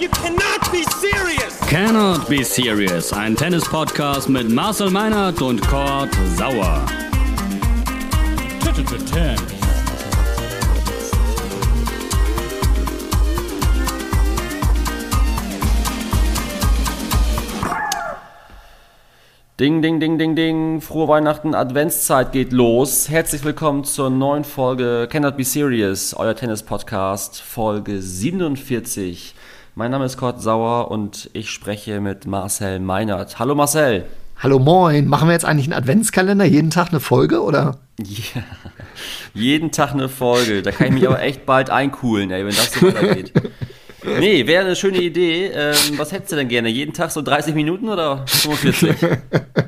You cannot be serious! Cannot Be Serious, ein Tennis-Podcast mit Marcel Meinert und Kurt Sauer. Ding, ding, ding, ding, ding. Frohe Weihnachten, Adventszeit geht los. Herzlich willkommen zur neuen Folge Cannot Be Serious, euer Tennis-Podcast, Folge 47. Mein Name ist Kurt Sauer und ich spreche mit Marcel Meinert. Hallo Marcel. Hallo moin, machen wir jetzt eigentlich einen Adventskalender, jeden Tag eine Folge oder? Ja, jeden Tag eine Folge. Da kann ich mich aber echt bald einkuhlen, ey, wenn das so weitergeht. Nee, wäre eine schöne Idee. Ähm, was hättest du denn gerne? Jeden Tag so 30 Minuten oder 45?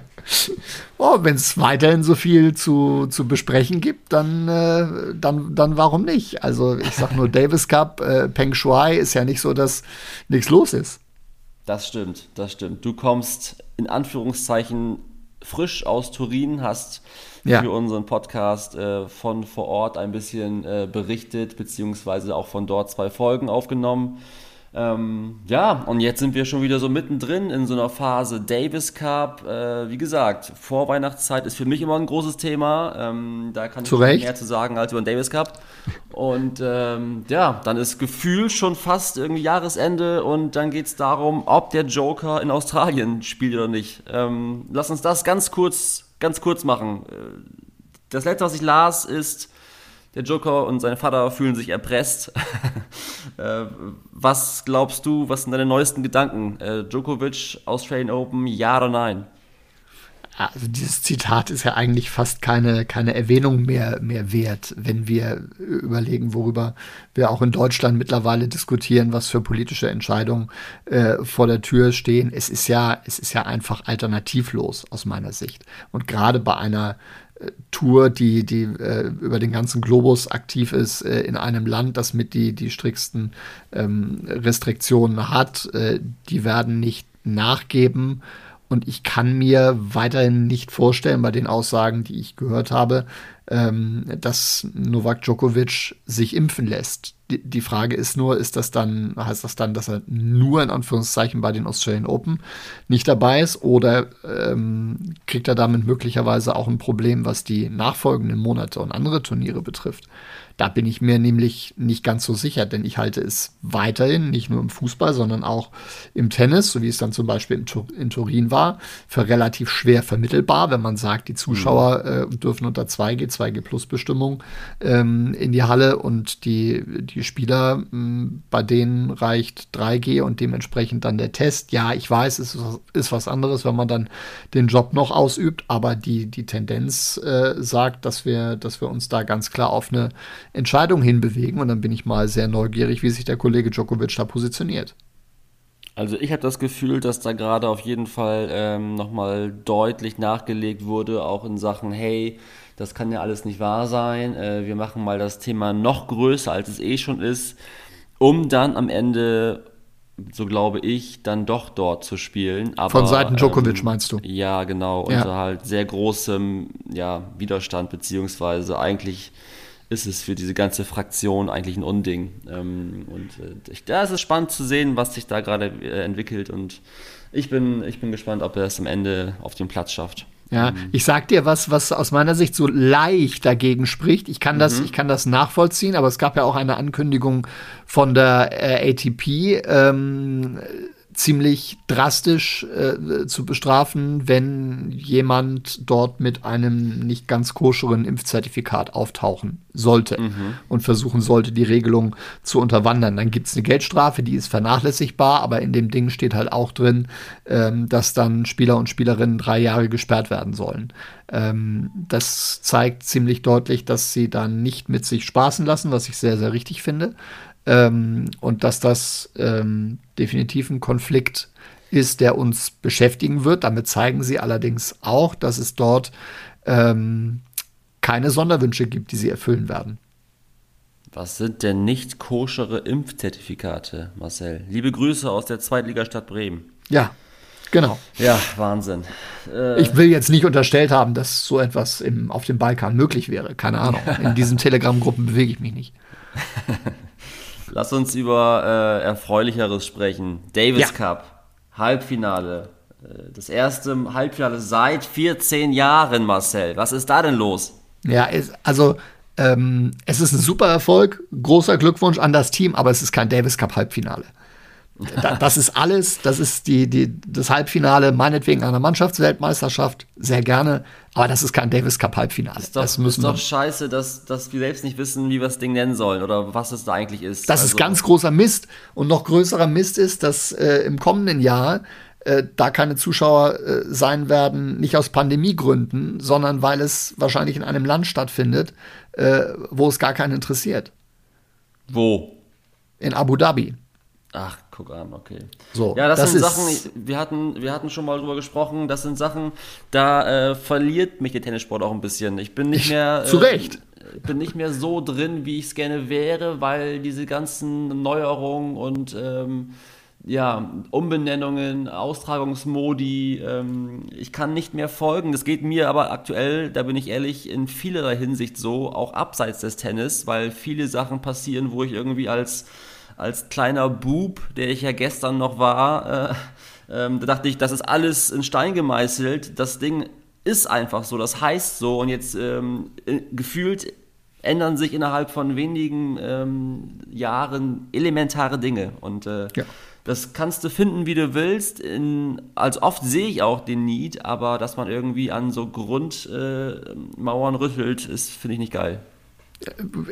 Oh, wenn es weiterhin so viel zu, zu besprechen gibt, dann, äh, dann, dann warum nicht? Also ich sag nur Davis Cup, äh, Peng Shuai ist ja nicht so, dass nichts los ist. Das stimmt, das stimmt. Du kommst in Anführungszeichen frisch aus Turin, hast Ja. für unseren Podcast äh, von vor Ort ein bisschen äh, berichtet, beziehungsweise auch von dort zwei Folgen aufgenommen. Ähm, ja, und jetzt sind wir schon wieder so mittendrin in so einer Phase Davis Cup. Äh, wie gesagt, Vorweihnachtszeit ist für mich immer ein großes Thema. Ähm, da kann ich Zu nicht Recht. mehr zu sagen als über den Davis Cup. Und ähm, ja, dann ist Gefühl schon fast irgendwie Jahresende und dann geht es darum, ob der Joker in Australien spielt oder nicht. Ähm, lass uns das ganz kurz, ganz kurz machen. Äh, Das letzte, was ich las, ist, der Joker und sein Vater fühlen sich erpresst. äh, was glaubst du, was sind deine neuesten Gedanken? Äh, Djokovic, Australian Open, ja oder nein? Also dieses Zitat ist ja eigentlich fast keine, keine Erwähnung mehr, mehr wert, wenn wir überlegen, worüber wir auch in Deutschland mittlerweile diskutieren, was für politische Entscheidungen äh, vor der Tür stehen. Es ist ja, es ist ja einfach alternativlos aus meiner Sicht. Und gerade bei einer Tour, die, die äh, über den ganzen Globus aktiv ist, äh, in einem Land, das mit die, die stricksten ähm, Restriktionen hat, äh, die werden nicht nachgeben. Und ich kann mir weiterhin nicht vorstellen, bei den Aussagen, die ich gehört habe, ähm, dass Novak Djokovic sich impfen lässt. Die, die Frage ist nur, ist das dann, heißt das dann, dass er nur in Anführungszeichen bei den Australian Open nicht dabei ist? Oder ähm, kriegt er damit möglicherweise auch ein Problem, was die nachfolgenden Monate und andere Turniere betrifft? Da bin ich mir nämlich nicht ganz so sicher, denn ich halte es weiterhin, nicht nur im Fußball, sondern auch im Tennis, so wie es dann zum Beispiel in, Tur in Turin war, für relativ schwer vermittelbar, wenn man sagt, die Zuschauer äh, dürfen unter 2G, 2G-Plus-Bestimmung ähm, in die Halle und die, die Spieler, mh, bei denen reicht 3G und dementsprechend dann der Test. Ja, ich weiß, es ist, was- ist was anderes, wenn man dann den Job noch ausübt, aber die, die Tendenz äh, sagt, dass wir, dass wir uns da ganz klar auf eine Entscheidung hinbewegen und dann bin ich mal sehr neugierig, wie sich der Kollege Djokovic da positioniert. Also ich habe das Gefühl, dass da gerade auf jeden Fall ähm, nochmal deutlich nachgelegt wurde, auch in Sachen, hey, das kann ja alles nicht wahr sein, äh, wir machen mal das Thema noch größer, als es eh schon ist, um dann am Ende, so glaube ich, dann doch dort zu spielen. Aber, Von Seiten Djokovic meinst du? Ja, genau, Ja. unter halt sehr großem ja, Widerstand, beziehungsweise eigentlich ist es für diese ganze Fraktion eigentlich ein Unding. Ähm, und äh, ich, da ist es spannend zu sehen, was sich da gerade äh, entwickelt. Und ich bin, ich bin gespannt, ob er es am Ende auf den Platz schafft. Ja, ich sag dir was, was aus meiner Sicht so leicht dagegen spricht. Ich kann Mhm. das, ich kann das nachvollziehen, aber es gab ja auch eine Ankündigung von der äh, ATP, ähm, ziemlich drastisch äh, zu bestrafen, wenn jemand dort mit einem nicht ganz koscheren Impfzertifikat auftauchen sollte und versuchen sollte, die Regelung zu unterwandern. Dann gibt es eine Geldstrafe, die ist vernachlässigbar, aber in dem Ding steht halt auch drin, ähm, dass dann Spieler und Spielerinnen drei Jahre gesperrt werden sollen. Ähm, das zeigt ziemlich deutlich, dass sie dann nicht mit sich spaßen lassen, was ich sehr, sehr richtig finde. Ähm, und dass das ähm, definitiv ein Konflikt ist, der uns beschäftigen wird. Damit zeigen sie allerdings auch, dass es dort ähm, keine Sonderwünsche gibt, die sie erfüllen werden. Was sind denn nicht koschere Impfzertifikate, Marcel? Liebe Grüße aus der Zweitligastadt Bremen. Ja, genau. Ja, Wahnsinn. Ich will jetzt nicht unterstellt haben, dass so etwas im, auf dem Balkan möglich wäre. Keine Ahnung. In diesen Telegram-Gruppen bewege ich mich nicht. Lass uns über äh, Erfreulicheres sprechen. Davis Ja. Cup, Halbfinale. Äh, Das erste Halbfinale seit 14 Jahren, Marcel. Was ist da denn los? Ja, es, also ähm, es ist ein super Erfolg, großer Glückwunsch an das Team, aber es ist kein Davis Cup Halbfinale. Da, das ist alles, das ist die, die, das Halbfinale meinetwegen einer Mannschaftsweltmeisterschaft, sehr gerne, aber das ist kein Davis Cup Halbfinale. Ist doch, das müssen ist doch scheiße, dass, dass wir selbst nicht wissen, wie wir das Ding nennen sollen oder was es da eigentlich ist. das ist Also, ganz großer Mist und noch größerer Mist ist, dass äh, im kommenden Jahr äh, da keine Zuschauer äh, sein werden, nicht aus Pandemiegründen, sondern weil es wahrscheinlich in einem Land stattfindet, äh, wo es gar keinen interessiert. Wo? In Abu Dhabi. Ach, guck an, okay. So, ja, das, das sind Sachen, ich- wir hatten, wir hatten schon mal drüber gesprochen, das sind Sachen, da äh, verliert mich der Tennissport auch ein bisschen. Ich bin nicht mehr. zu äh, Recht. Bin nicht mehr so drin, wie ich es gerne wäre, weil diese ganzen Neuerungen und ähm, ja, Umbenennungen, Austragungsmodi, ähm, ich kann nicht mehr folgen. Das geht mir aber aktuell, da bin ich ehrlich, in vielerlei Hinsicht so, auch abseits des Tennis, weil viele Sachen passieren, wo ich irgendwie als, als kleiner Bub, der ich ja gestern noch war, äh, ähm, da dachte ich, das ist alles in Stein gemeißelt. Das Ding ist einfach so, das heißt so und jetzt ähm, äh, gefühlt ändern sich innerhalb von wenigen ähm, Jahren elementare Dinge und äh, Ja. das kannst du finden, wie du willst. In, also oft sehe ich auch den Need, aber dass man irgendwie an so Grundmauern äh, rüttelt, ist finde ich nicht geil.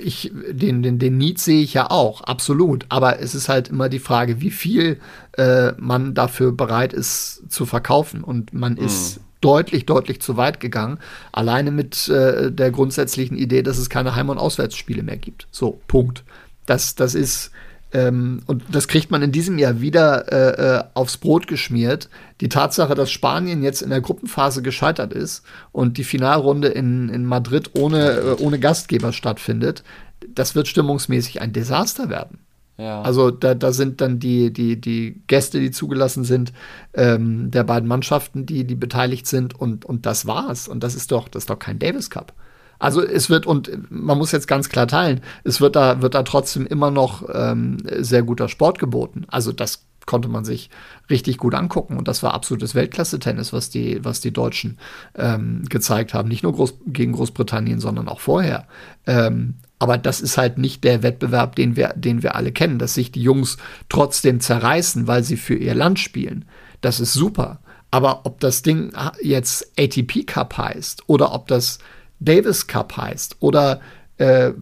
Ich, den, den, den Need sehe ich ja auch, absolut. Aber es ist halt immer die Frage, wie viel äh, man dafür bereit ist zu verkaufen. Und man ist deutlich, deutlich zu weit gegangen. Alleine mit äh, der grundsätzlichen Idee, dass es keine Heim- und Auswärtsspiele mehr gibt. So, Punkt. Das, das ist. Ähm, und das kriegt man in diesem Jahr wieder äh, äh, aufs Brot geschmiert. Die Tatsache, dass Spanien jetzt in der Gruppenphase gescheitert ist und die Finalrunde in, in Madrid ohne, äh, ohne Gastgeber stattfindet, das wird stimmungsmäßig ein Desaster werden. Ja. Also da, da sind dann die, die, die Gäste, die zugelassen sind, ähm, der beiden Mannschaften, die, die beteiligt sind und, und das war's. Und das ist doch, das ist doch kein Davis Cup. Also es wird, und man muss jetzt ganz klar teilen, es wird da, wird da trotzdem immer noch ähm, sehr guter Sport geboten. Also das konnte man sich richtig gut angucken und das war absolutes Weltklasse-Tennis, was die, was die Deutschen ähm, gezeigt haben. Nicht nur Groß gegen Großbritannien, sondern auch vorher. Ähm, aber das ist halt nicht der Wettbewerb, den wir, den wir alle kennen, dass sich die Jungs trotzdem zerreißen, weil sie für ihr Land spielen. Das ist super. Aber ob das Ding jetzt ATP Cup heißt oder ob das Davis Cup heißt oder äh,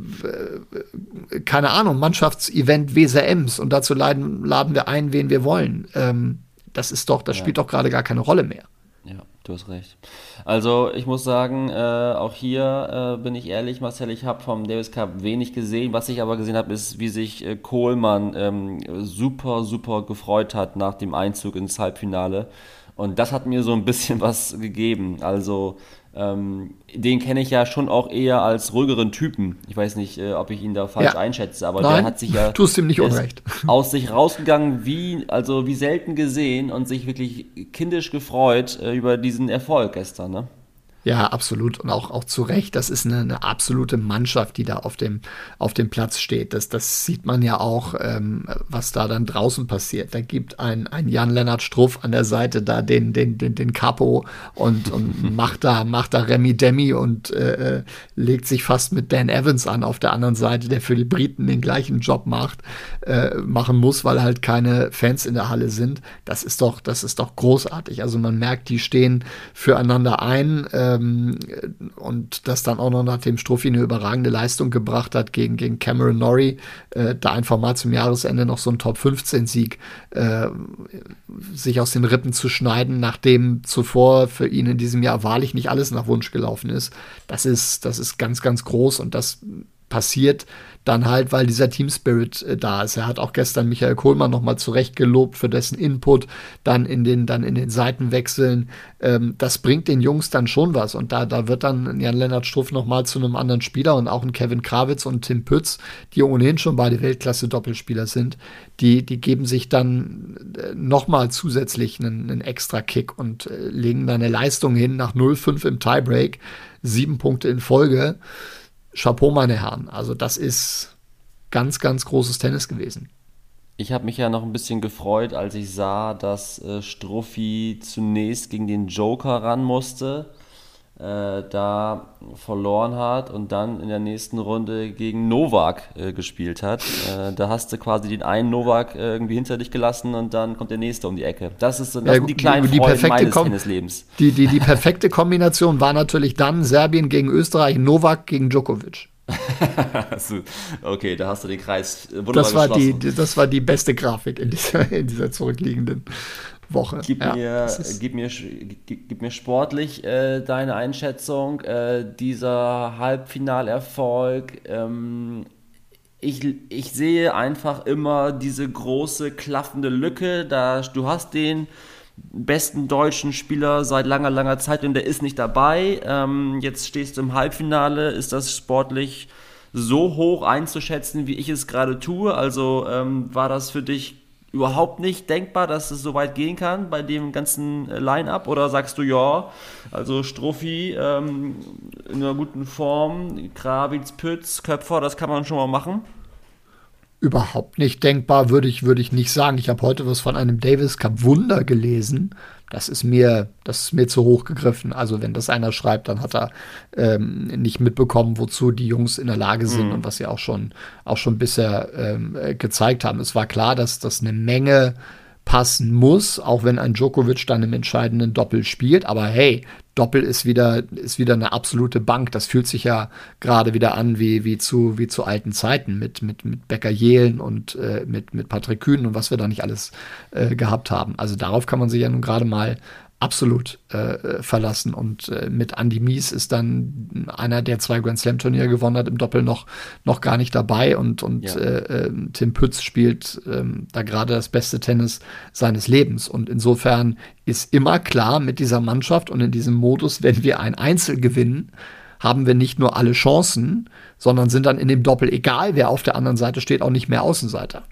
keine Ahnung, Mannschaftsevent Weser Ems und dazu laden, laden wir ein, wen wir wollen. Ähm, das ist doch, das spielt doch gerade gar keine Rolle mehr. Ja, du hast recht. Also ich muss sagen, äh, auch hier äh, bin ich ehrlich, Marcel, ich habe vom Davis Cup wenig gesehen. Was ich aber gesehen habe, ist, wie sich äh, Kohlmann ähm, super, super gefreut hat nach dem Einzug ins Halbfinale. Und das hat mir so ein bisschen was gegeben. Also ähm, den kenne ich ja schon auch eher als ruhigeren Typen. Ich weiß nicht, äh, ob ich ihn da falsch Ja. einschätze, aber Nein, der hat sich ja tust ihm nicht unrecht. aus sich rausgegangen, wie also wie selten gesehen und sich wirklich kindisch gefreut äh, über diesen Erfolg gestern. Ne? Ja, absolut. Und auch, auch zu Recht. Das ist eine, eine absolute Mannschaft, die da auf dem, auf dem Platz steht. Das, das sieht man ja auch, ähm, was da dann draußen passiert. Da gibt ein, ein Jan-Lennart Struff an der Seite da den, den, den, den Capo und, und macht da, macht da Remy Demi und äh, äh, legt sich fast mit Dan Evans an auf der anderen Seite, der für die Briten den gleichen Job macht, äh, machen muss, weil halt keine Fans in der Halle sind. Das ist doch, das ist doch großartig. Also man merkt, die stehen füreinander ein. Ähm, und das dann auch noch nachdem Struffi eine überragende Leistung gebracht hat gegen, gegen Cameron Norrie, äh, da einfach mal zum Jahresende noch so ein Top-15-Sieg äh, sich aus den Rippen zu schneiden, nachdem zuvor für ihn in diesem Jahr wahrlich nicht alles nach Wunsch gelaufen ist. Das ist, das ist ganz, ganz groß und das passiert dann halt, weil dieser Team Spirit äh, da ist. Er hat auch gestern Michael Kohlmann noch mal zurecht gelobt für dessen Input, dann in den dann in den Seitenwechseln. Ähm, das bringt den Jungs dann schon was und da da wird dann Jan Lennart Struff noch mal zu einem anderen Spieler und auch ein Kevin Krawitz und Tim Pütz, die ohnehin schon beide Weltklasse Doppelspieler sind, die die geben sich dann äh, noch mal zusätzlich einen, einen extra Kick und äh, legen dann eine Leistung hin nach 0-5 im Tiebreak, sieben Punkte in Folge. Chapeau, meine Herren. Also das ist, ganz, ganz großes Tennis gewesen. Ich habe mich ja noch ein bisschen gefreut, als ich sah, dass äh, Struffi zunächst gegen den Joker ran musste äh, da verloren hat und dann in der nächsten Runde gegen Novak äh, gespielt hat. Äh, da hast du quasi den einen Novak äh, irgendwie hinter dich gelassen und dann kommt der nächste um die Ecke. Das, ist, das ja, sind die kleinen die, die Freuden meines Tennislebens. Die, die, die perfekte Kombination war natürlich dann Serbien gegen Österreich, Novak gegen Djokovic. okay, da hast du den Kreis wunderbar das war die, das war die beste Grafik in dieser, in dieser zurückliegenden Woche. Gib, ja, mir, gib, mir, gib, gib, mir sportlich äh, deine Einschätzung. Äh, dieser Halbfinalerfolg. Ähm, ich, ich sehe einfach immer diese große klaffende Lücke. Da, du hast den besten deutschen Spieler seit langer, langer Zeit und der ist nicht dabei. Ähm, jetzt stehst du im Halbfinale. Ist das sportlich so hoch einzuschätzen, wie ich es gerade tue? Also ähm, war das für dich überhaupt nicht denkbar, dass es so weit gehen kann bei dem ganzen äh, Line-Up? Oder sagst du, ja, also Strophi ähm, in einer guten Form, Krawitz, Pütz, Köpfer, das kann man schon mal machen? Überhaupt nicht denkbar, würde ich, würde ich nicht sagen. Ich habe heute was von einem Davis Cup Wunder gelesen das ist mir, das ist mir zu hoch gegriffen. Also wenn das einer schreibt, dann hat er ähm, nicht mitbekommen, wozu die Jungs in der Lage sind mhm. und was sie auch schon, auch schon bisher ähm, äh, gezeigt haben. Es war klar, dass das eine Menge passen muss, auch wenn ein Djokovic dann im entscheidenden Doppel spielt. Aber hey, Doppel ist wieder, ist wieder eine absolute Bank. Das fühlt sich ja gerade wieder an wie, wie, zu, wie zu alten Zeiten mit, mit, mit Becker Jelen und äh, mit, mit Patrick Kühn und was wir da nicht alles äh, gehabt haben. Also darauf kann man sich ja nun gerade mal absolut äh, verlassen. Und äh, mit Andy Mies ist dann einer, der zwei Grand Slam Turniere gewonnen hat, im Doppel noch, noch gar nicht dabei. Und, und ja. äh, ähm, Tim Pütz spielt ähm, da gerade das beste Tennis seines Lebens. Und insofern ist immer klar mit dieser Mannschaft und in diesem Modus, wenn wir ein Einzel gewinnen, haben wir nicht nur alle Chancen, sondern sind dann in dem Doppel, egal wer auf der anderen Seite steht, auch nicht mehr Außenseiter.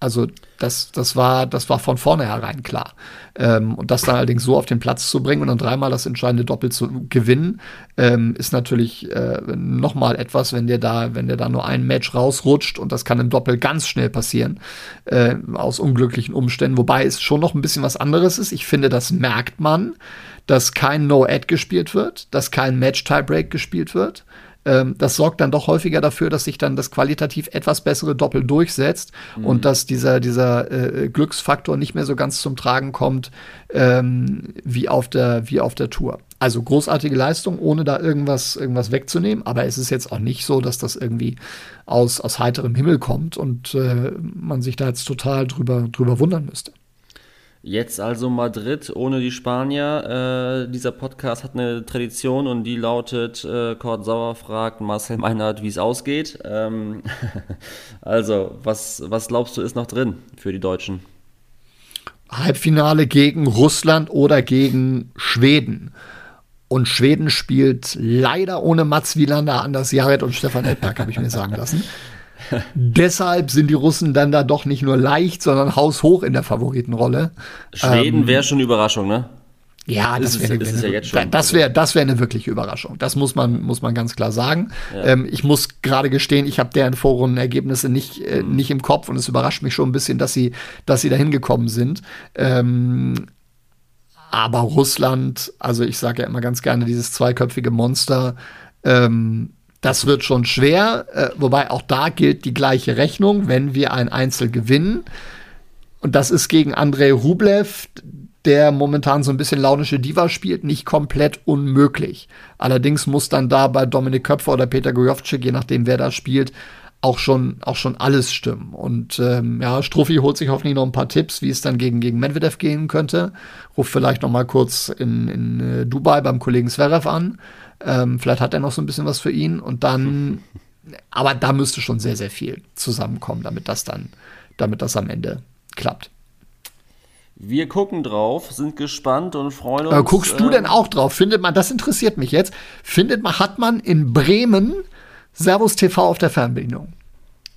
Also das, das, war, das war von vornherein klar. Ähm, und das dann allerdings so auf den Platz zu bringen und dann dreimal das entscheidende Doppel zu gewinnen, ähm, ist natürlich äh, nochmal etwas, wenn der da, wenn der da nur ein Match rausrutscht und das kann im Doppel ganz schnell passieren, äh, aus unglücklichen Umständen. Wobei es schon noch ein bisschen was anderes ist. Ich finde, das merkt man, dass kein No-Ad gespielt wird, dass kein Match-Tiebreak gespielt wird ähm, das sorgt dann doch häufiger dafür, dass sich dann das qualitativ etwas bessere Doppel durchsetzt mhm. und dass dieser, dieser äh, Glücksfaktor nicht mehr so ganz zum Tragen kommt ähm, wie, auf der, wie auf der Tour. Also großartige Leistung, ohne da irgendwas, irgendwas wegzunehmen. Aber es ist jetzt auch nicht so, dass das irgendwie aus, aus heiterem Himmel kommt und äh, man sich da jetzt total drüber, drüber wundern müsste. Jetzt also Madrid ohne die Spanier. Äh, dieser Podcast hat eine Tradition und die lautet, äh, Kurt Sauer fragt Marcel Meinert, wie es ausgeht. Ähm, also, was, was glaubst du ist noch drin für die Deutschen? Halbfinale gegen Russland oder gegen Schweden. Und Schweden spielt leider ohne Mats Wielander, Anders Jared und Stefan Edberg, habe ich mir sagen lassen. Deshalb sind die Russen dann da doch nicht nur leicht, sondern haushoch in der Favoritenrolle. Schweden ähm, wäre schon eine Überraschung, ne? Ja, das wäre eine, ja das wär, das eine wirkliche Überraschung. Das muss man, muss man ganz klar sagen. Ja. Ähm, ich muss gerade gestehen, ich habe deren Vorrundenergebnisse nicht, äh, mhm. nicht im Kopf und es überrascht mich schon ein bisschen, dass sie, dass sie da hingekommen sind. Ähm, aber Russland, also ich sage ja immer ganz gerne, dieses zweiköpfige Monster, ähm, das wird schon schwer, äh, wobei auch da gilt die gleiche Rechnung, wenn wir ein Einzel gewinnen. Und das ist gegen Andrei Rublev, der momentan so ein bisschen launische Diva spielt, nicht komplett unmöglich. Allerdings muss dann da bei Dominik Köpfer oder Peter Gojovcik, je nachdem wer da spielt, auch schon, auch schon alles stimmen. Und ähm, ja, Struffi holt sich hoffentlich noch ein paar Tipps, wie es dann gegen, gegen Medvedev gehen könnte. Ruft vielleicht noch mal kurz in, in äh, Dubai beim Kollegen Zverev an. Ähm, vielleicht hat er noch so ein bisschen was für ihn und dann, aber da müsste schon sehr, sehr viel zusammenkommen, damit das dann, damit das am Ende klappt. Wir gucken drauf, sind gespannt und freuen uns. Äh, guckst du äh, denn auch drauf? Findet man, das interessiert mich jetzt, findet man, hat man in Bremen Servus TV auf der Fernbedienung?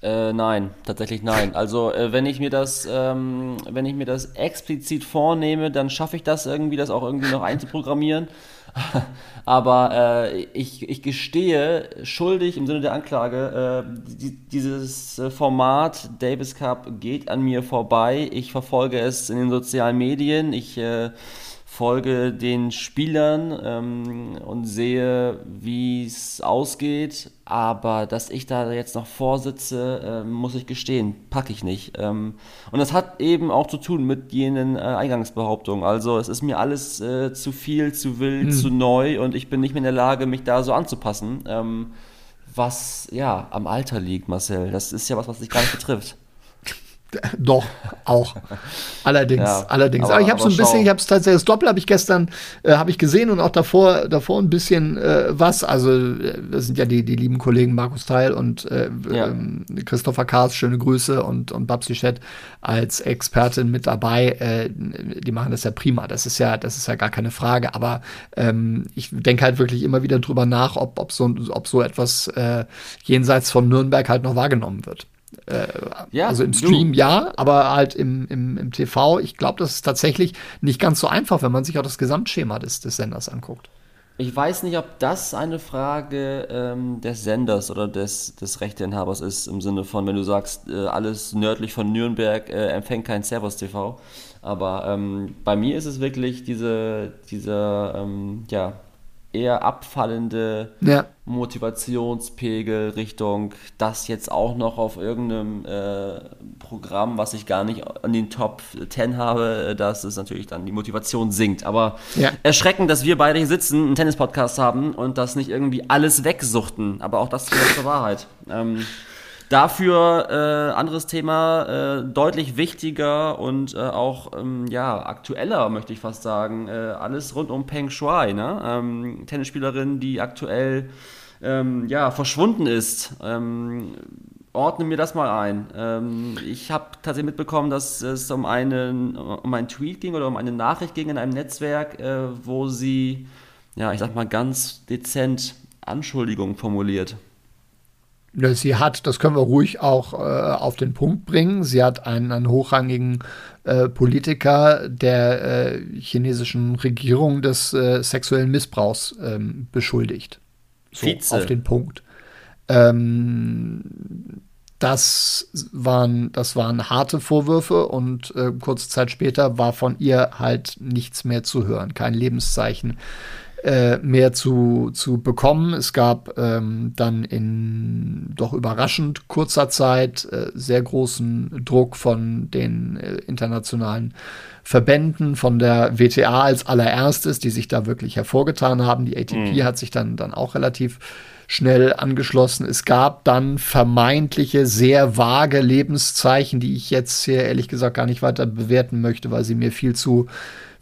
Äh, nein, tatsächlich nein. Also äh, wenn ich mir das, ähm, wenn ich mir das explizit vornehme, dann schaffe ich das irgendwie, das auch irgendwie noch einzuprogrammieren. Aber äh, ich, ich gestehe schuldig im Sinne der Anklage, äh, die, dieses äh, Format Davis Cup geht an mir vorbei. Ich verfolge es in den sozialen Medien. Ich äh, folge den Spielern ähm, und sehe, wie es ausgeht. Aber dass ich da jetzt noch vorsitze, äh, muss ich gestehen, packe ich nicht. Ähm, und das hat eben auch zu tun mit jenen äh, Eingangsbehauptungen. Also es ist mir alles äh, zu viel, zu wild, mhm. zu neu und ich bin nicht mehr in der Lage, mich da so anzupassen. Ähm, was ja am Alter liegt, Marcel. Das ist ja was, was dich gar nicht betrifft. Doch, auch. Allerdings, ja, allerdings. Aber, aber ich habe so ein bisschen, ich habe es tatsächlich, das Doppel habe ich gestern, äh, habe ich gesehen und auch davor, davor ein bisschen äh, was. Also, äh, das sind ja die, die lieben Kollegen Markus Teil und äh, ja. ähm, Christopher Kars, schöne Grüße und, und Babsi Schett als Expertin mit dabei. Äh, die machen das ja prima. Das ist ja, das ist ja gar keine Frage. Aber ähm, ich denke halt wirklich immer wieder drüber nach, ob, ob, so, ob so etwas äh, jenseits von Nürnberg halt noch wahrgenommen wird. Äh, ja, also im Stream du. ja, aber halt im, im, im TV, ich glaube, das ist tatsächlich nicht ganz so einfach, wenn man sich auch das Gesamtschema des, des Senders anguckt. Ich weiß nicht, ob das eine Frage ähm, des Senders oder des, des Rechteinhabers ist, im Sinne von, wenn du sagst, äh, alles nördlich von Nürnberg äh, empfängt kein Servus TV. Aber ähm, bei mir ist es wirklich diese, dieser, ähm, ja, eher abfallende ja. Motivationspegel Richtung das jetzt auch noch auf irgendeinem äh, Programm, was ich gar nicht an den Top 10 habe, äh, dass es natürlich dann die Motivation sinkt. Aber ja. erschreckend, dass wir beide hier sitzen, einen Tennis-Podcast haben und das nicht irgendwie alles wegsuchten. Aber auch das ist die Wahrheit. Ähm, Dafür, äh, anderes Thema, äh, deutlich wichtiger und äh, auch ähm, ja, aktueller, möchte ich fast sagen. Äh, alles rund um Peng Shuai, ne? ähm, Tennisspielerin, die aktuell ähm, ja, verschwunden ist. Ähm, ordne mir das mal ein. Ähm, ich habe tatsächlich mitbekommen, dass es um einen, um einen Tweet ging oder um eine Nachricht ging in einem Netzwerk, äh, wo sie, ja, ich sag mal ganz dezent Anschuldigungen formuliert. Sie hat, das können wir ruhig auch äh, auf den Punkt bringen, sie hat einen, einen hochrangigen äh, Politiker der äh, chinesischen Regierung des äh, sexuellen Missbrauchs ähm, beschuldigt. So, Vize. auf den Punkt. Ähm, das waren, das waren harte Vorwürfe und äh, kurze Zeit später war von ihr halt nichts mehr zu hören, kein Lebenszeichen äh, mehr zu, zu bekommen. Es gab ähm, dann in doch überraschend kurzer Zeit äh, sehr großen Druck von den äh, internationalen Verbänden, von der WTA als allererstes, die sich da wirklich hervorgetan haben. Die ATP mhm. hat sich dann, dann auch relativ schnell angeschlossen. Es gab dann vermeintliche, sehr vage Lebenszeichen, die ich jetzt hier ehrlich gesagt gar nicht weiter bewerten möchte, weil sie mir viel zu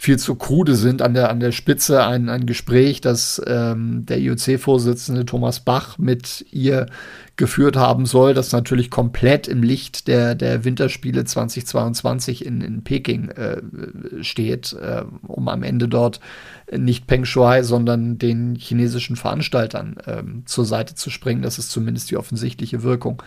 viel zu krude sind. An der, an der Spitze ein, ein Gespräch, das ähm, der IOC-Vorsitzende Thomas Bach mit ihr geführt haben soll, das natürlich komplett im Licht der, der Winterspiele 2022 in, in Peking äh, steht, äh, um am Ende dort nicht Peng Shuai, sondern den chinesischen Veranstaltern äh, zur Seite zu springen. Das ist zumindest die offensichtliche Wirkung,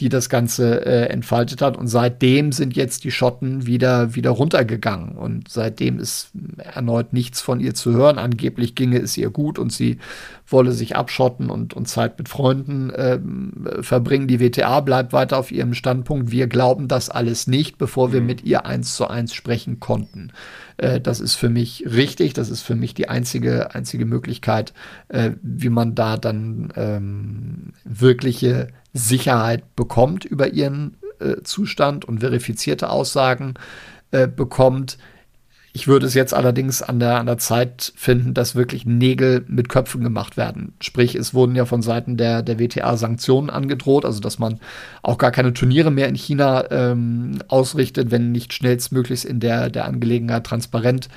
die das Ganze äh, entfaltet hat. Und seitdem sind jetzt die Schotten wieder, wieder runtergegangen. Und seitdem ist erneut nichts von ihr zu hören. Angeblich ginge es ihr gut und sie wolle sich abschotten und, und Zeit mit Freunden äh, verbringen. Die WTA bleibt weiter auf ihrem Standpunkt. Wir glauben das alles nicht, bevor wir mhm. mit ihr eins zu eins sprechen konnten. Äh, das ist für mich richtig. Das ist für mich die einzige, einzige Möglichkeit, äh, wie man da dann ähm, wirkliche Sicherheit bekommt über ihren äh, Zustand und verifizierte Aussagen äh, bekommt ich würde es jetzt allerdings an der, an der Zeit finden, dass wirklich Nägel mit Köpfen gemacht werden. Sprich, es wurden ja von Seiten der, der WTA Sanktionen angedroht, also dass man auch gar keine Turniere mehr in China ähm, ausrichtet, wenn nicht schnellstmöglichst in der, der Angelegenheit transparent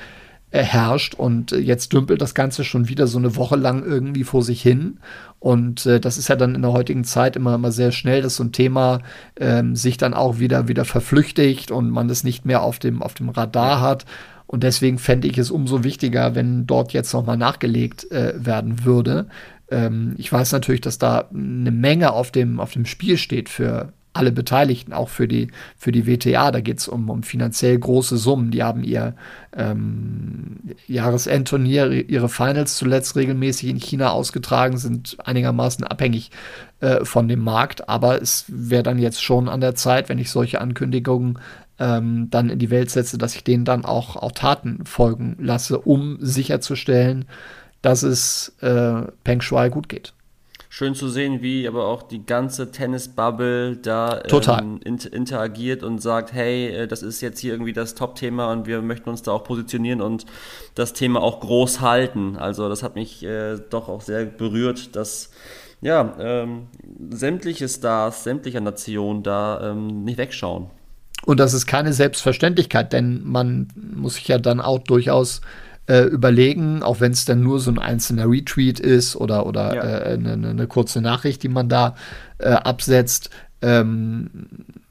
äh, herrscht. Und äh, jetzt dümpelt das Ganze schon wieder so eine Woche lang irgendwie vor sich hin. Und äh, das ist ja dann in der heutigen Zeit immer, immer sehr schnell, dass so ein Thema ähm, sich dann auch wieder, wieder verflüchtigt und man es nicht mehr auf dem, auf dem Radar hat. Und deswegen fände ich es umso wichtiger, wenn dort jetzt nochmal nachgelegt äh, werden würde. Ähm, ich weiß natürlich, dass da eine Menge auf dem, auf dem Spiel steht für alle Beteiligten, auch für die, für die WTA. Da geht es um, um finanziell große Summen. Die haben ihr ähm, Jahresendturnier, ihre Finals zuletzt regelmäßig in China ausgetragen, sind einigermaßen abhängig äh, von dem Markt. Aber es wäre dann jetzt schon an der Zeit, wenn ich solche Ankündigungen ähm, dann in die Welt setze, dass ich denen dann auch, auch Taten folgen lasse, um sicherzustellen, dass es äh, Peng Shuai gut geht schön zu sehen, wie aber auch die ganze Tennis-Bubble da ähm, inter interagiert und sagt, hey, äh, das ist jetzt hier irgendwie das Top-Thema und wir möchten uns da auch positionieren und das Thema auch groß halten. Also das hat mich äh, doch auch sehr berührt, dass ja, ähm, sämtliche Stars, sämtlicher Nationen da ähm, nicht wegschauen. Und das ist keine Selbstverständlichkeit, denn man muss sich ja dann auch durchaus äh, überlegen, auch wenn es dann nur so ein einzelner Retweet ist oder, oder ja. äh, eine, eine, kurze Nachricht, die man da äh, absetzt. Ähm,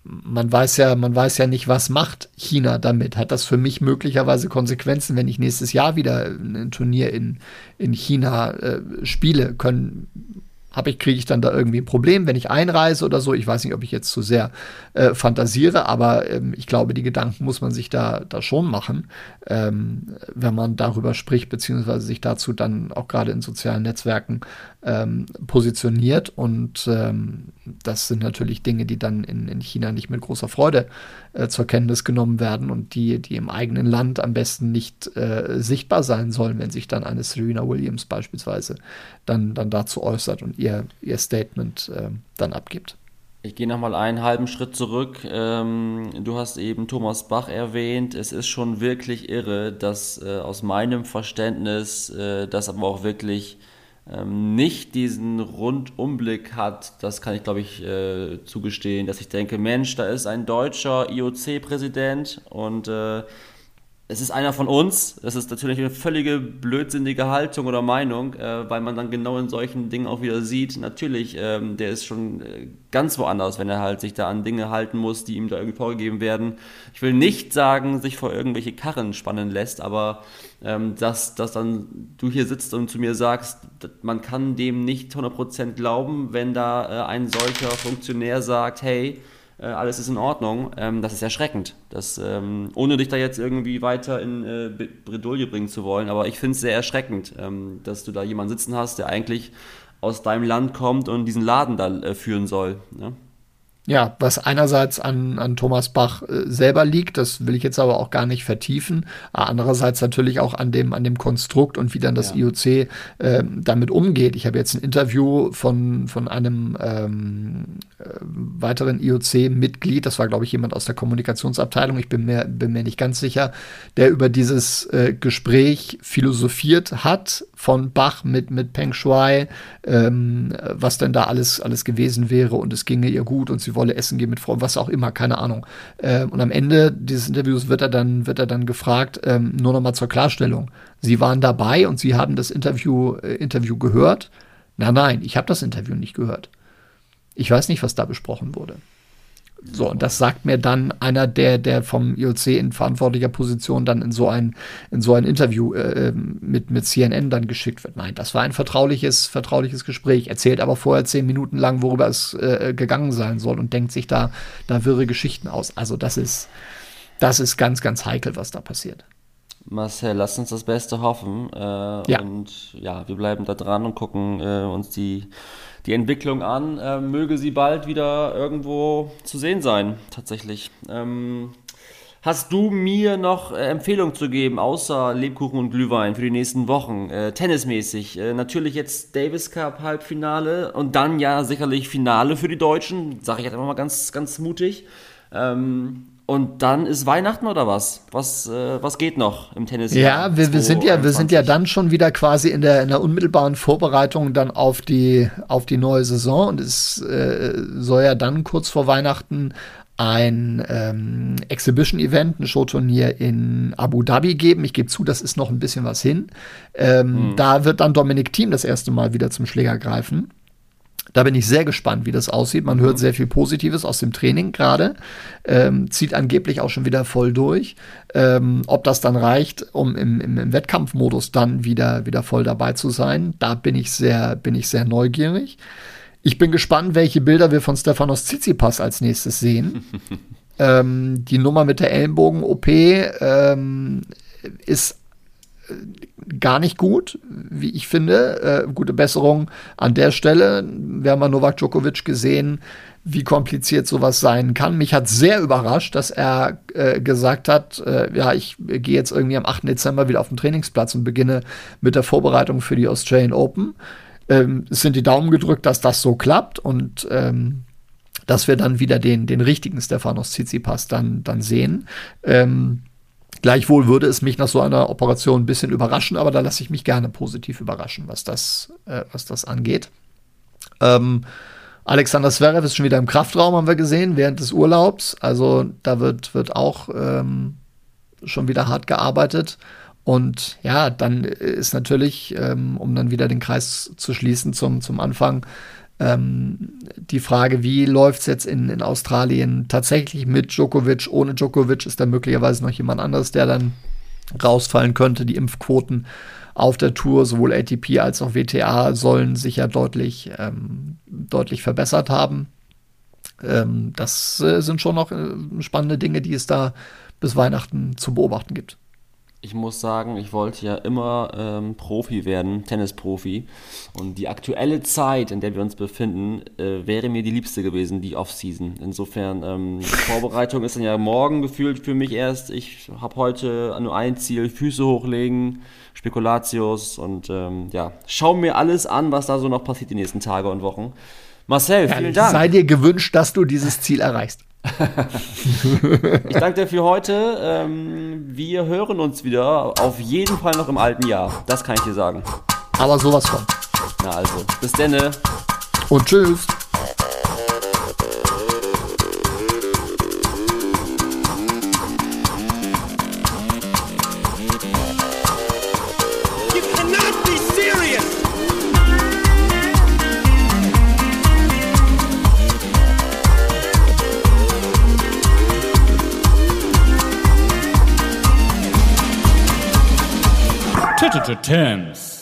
man weiß ja, man weiß ja nicht, was macht China damit. Hat das für mich möglicherweise Konsequenzen, wenn ich nächstes Jahr wieder ein Turnier in, in China äh, spiele? Können habe ich, kriege ich dann da irgendwie ein Problem, wenn ich einreise oder so. Ich weiß nicht, ob ich jetzt zu sehr äh, fantasiere, aber ähm, ich glaube, die Gedanken muss man sich da, da schon machen, ähm, wenn man darüber spricht, beziehungsweise sich dazu dann auch gerade in sozialen Netzwerken ähm, positioniert. Und ähm, das sind natürlich Dinge, die dann in, in China nicht mit großer Freude äh, zur Kenntnis genommen werden und die, die im eigenen Land am besten nicht äh, sichtbar sein sollen, wenn sich dann eine Serena Williams beispielsweise dann, dann dazu äußert und ihr, ihr Statement äh, dann abgibt. Ich gehe nochmal einen halben Schritt zurück. Ähm, du hast eben Thomas Bach erwähnt. Es ist schon wirklich irre, dass äh, aus meinem Verständnis äh, das aber auch wirklich nicht diesen Rundumblick hat, das kann ich glaube ich äh, zugestehen, dass ich denke, Mensch, da ist ein deutscher IOC-Präsident und äh, es ist einer von uns. Das ist natürlich eine völlige blödsinnige Haltung oder Meinung, äh, weil man dann genau in solchen Dingen auch wieder sieht, natürlich, ähm, der ist schon äh, ganz woanders, wenn er halt sich da an Dinge halten muss, die ihm da irgendwie vorgegeben werden. Ich will nicht sagen, sich vor irgendwelche Karren spannen lässt, aber ähm, dass, dass dann du hier sitzt und zu mir sagst, man kann dem nicht 100% glauben, wenn da äh, ein solcher Funktionär sagt, hey, äh, alles ist in Ordnung, ähm, das ist erschreckend. Das, ähm, ohne dich da jetzt irgendwie weiter in äh, Bredouille bringen zu wollen, aber ich finde es sehr erschreckend, ähm, dass du da jemanden sitzen hast, der eigentlich aus deinem Land kommt und diesen Laden da äh, führen soll. Ne? Ja, was einerseits an, an Thomas Bach äh, selber liegt, das will ich jetzt aber auch gar nicht vertiefen. Andererseits natürlich auch an dem, an dem Konstrukt und wie dann das ja. IOC äh, damit umgeht. Ich habe jetzt ein Interview von, von einem ähm, äh, weiteren IOC-Mitglied, das war, glaube ich, jemand aus der Kommunikationsabteilung, ich bin mir, bin mir nicht ganz sicher, der über dieses äh, Gespräch philosophiert hat von Bach mit, mit Peng Shuai, ähm, was denn da alles, alles gewesen wäre und es ginge ihr gut und sie wolle essen gehen mit Freunden, was auch immer, keine Ahnung. Ähm, und am Ende dieses Interviews wird er dann, wird er dann gefragt, ähm, nur noch mal zur Klarstellung. Sie waren dabei und Sie haben das Interview, äh, Interview gehört? Na nein, ich habe das Interview nicht gehört. Ich weiß nicht, was da besprochen wurde. So, und das sagt mir dann einer, der, der vom IOC in verantwortlicher Position dann in so ein, in so ein Interview äh, ähm, mit, mit CNN dann geschickt wird. Nein, das war ein vertrauliches, vertrauliches Gespräch. Erzählt aber vorher zehn Minuten lang, worüber es äh, gegangen sein soll und denkt sich da, da wirre Geschichten aus. Also das ist, das ist ganz, ganz heikel, was da passiert. Marcel, lass uns das Beste hoffen. Äh, ja. Und ja, wir bleiben da dran und gucken äh, uns die die Entwicklung an. Äh, möge sie bald wieder irgendwo zu sehen sein, tatsächlich. Ähm, hast du mir noch äh, Empfehlungen zu geben, außer Lebkuchen und Glühwein für die nächsten Wochen? Äh, tennismäßig. Äh, natürlich jetzt Davis Cup Halbfinale und dann ja sicherlich Finale für die Deutschen. Sage ich jetzt einfach mal ganz, ganz mutig. Ähm, und dann ist Weihnachten oder was? Was, äh, was geht noch im Tennis? Ja, wir, wir, sind ja, wir sind ja dann schon wieder quasi in der, in der unmittelbaren Vorbereitung dann auf die, auf die neue Saison. Und es äh, soll ja dann kurz vor Weihnachten ein ähm, Exhibition-Event, ein Showturnier in Abu Dhabi geben. Ich gebe zu, das ist noch ein bisschen was hin. Ähm, mhm. Da wird dann Dominik Thiem das erste Mal wieder zum Schläger greifen. Da bin ich sehr gespannt, wie das aussieht. Man hört sehr viel Positives aus dem Training gerade. Ähm, zieht angeblich auch schon wieder voll durch. Ähm, ob das dann reicht, um im, im, im, Wettkampfmodus dann wieder, wieder voll dabei zu sein, da bin ich sehr, bin ich sehr neugierig. Ich bin gespannt, welche Bilder wir von Stefanos Tsitsipas als nächstes sehen. ähm, die Nummer mit der Ellenbogen-OP ähm, ist gar nicht gut, wie ich finde. Äh, gute Besserung an der Stelle. Wir haben ja Novak Djokovic gesehen, wie kompliziert sowas sein kann. Mich hat sehr überrascht, dass er äh, gesagt hat, äh, ja, ich gehe jetzt irgendwie am 8. Dezember wieder auf den Trainingsplatz und beginne mit der Vorbereitung für die Australian Open. Ähm, es sind die Daumen gedrückt, dass das so klappt und ähm, dass wir dann wieder den, den richtigen Stefanos Tsitsipas dann, dann sehen. Ähm, Gleichwohl würde es mich nach so einer Operation ein bisschen überraschen, aber da lasse ich mich gerne positiv überraschen, was das, äh, was das angeht. Ähm, Alexander Zverev ist schon wieder im Kraftraum, haben wir gesehen, während des Urlaubs. Also da wird, wird auch ähm, schon wieder hart gearbeitet. Und ja, dann ist natürlich, ähm, um dann wieder den Kreis zu schließen zum, zum Anfang, ähm, die Frage, wie läuft es jetzt in, in Australien tatsächlich mit Djokovic? Ohne Djokovic ist da möglicherweise noch jemand anderes, der dann rausfallen könnte. Die Impfquoten auf der Tour, sowohl ATP als auch WTA, sollen sich ja deutlich, ähm, deutlich verbessert haben. Ähm, das äh, sind schon noch äh, spannende Dinge, die es da bis Weihnachten zu beobachten gibt. Ich muss sagen, ich wollte ja immer ähm, Profi werden, Tennisprofi. Und die aktuelle Zeit, in der wir uns befinden, äh, wäre mir die liebste gewesen, die Off-Season. Insofern, ähm, Vorbereitung ist dann ja morgen gefühlt für mich erst. Ich habe heute nur ein Ziel, Füße hochlegen, Spekulatius und ähm, ja, schau mir alles an, was da so noch passiert die nächsten Tage und Wochen. Marcel, vielen ja, Dank. Sei dir gewünscht, dass du dieses Ziel erreichst. Ich danke dir für heute. Ähm, wir hören uns wieder. Auf jeden Fall noch im alten Jahr. Das kann ich dir sagen. Aber sowas von. Na also, bis denne. Und tschüss. to terms.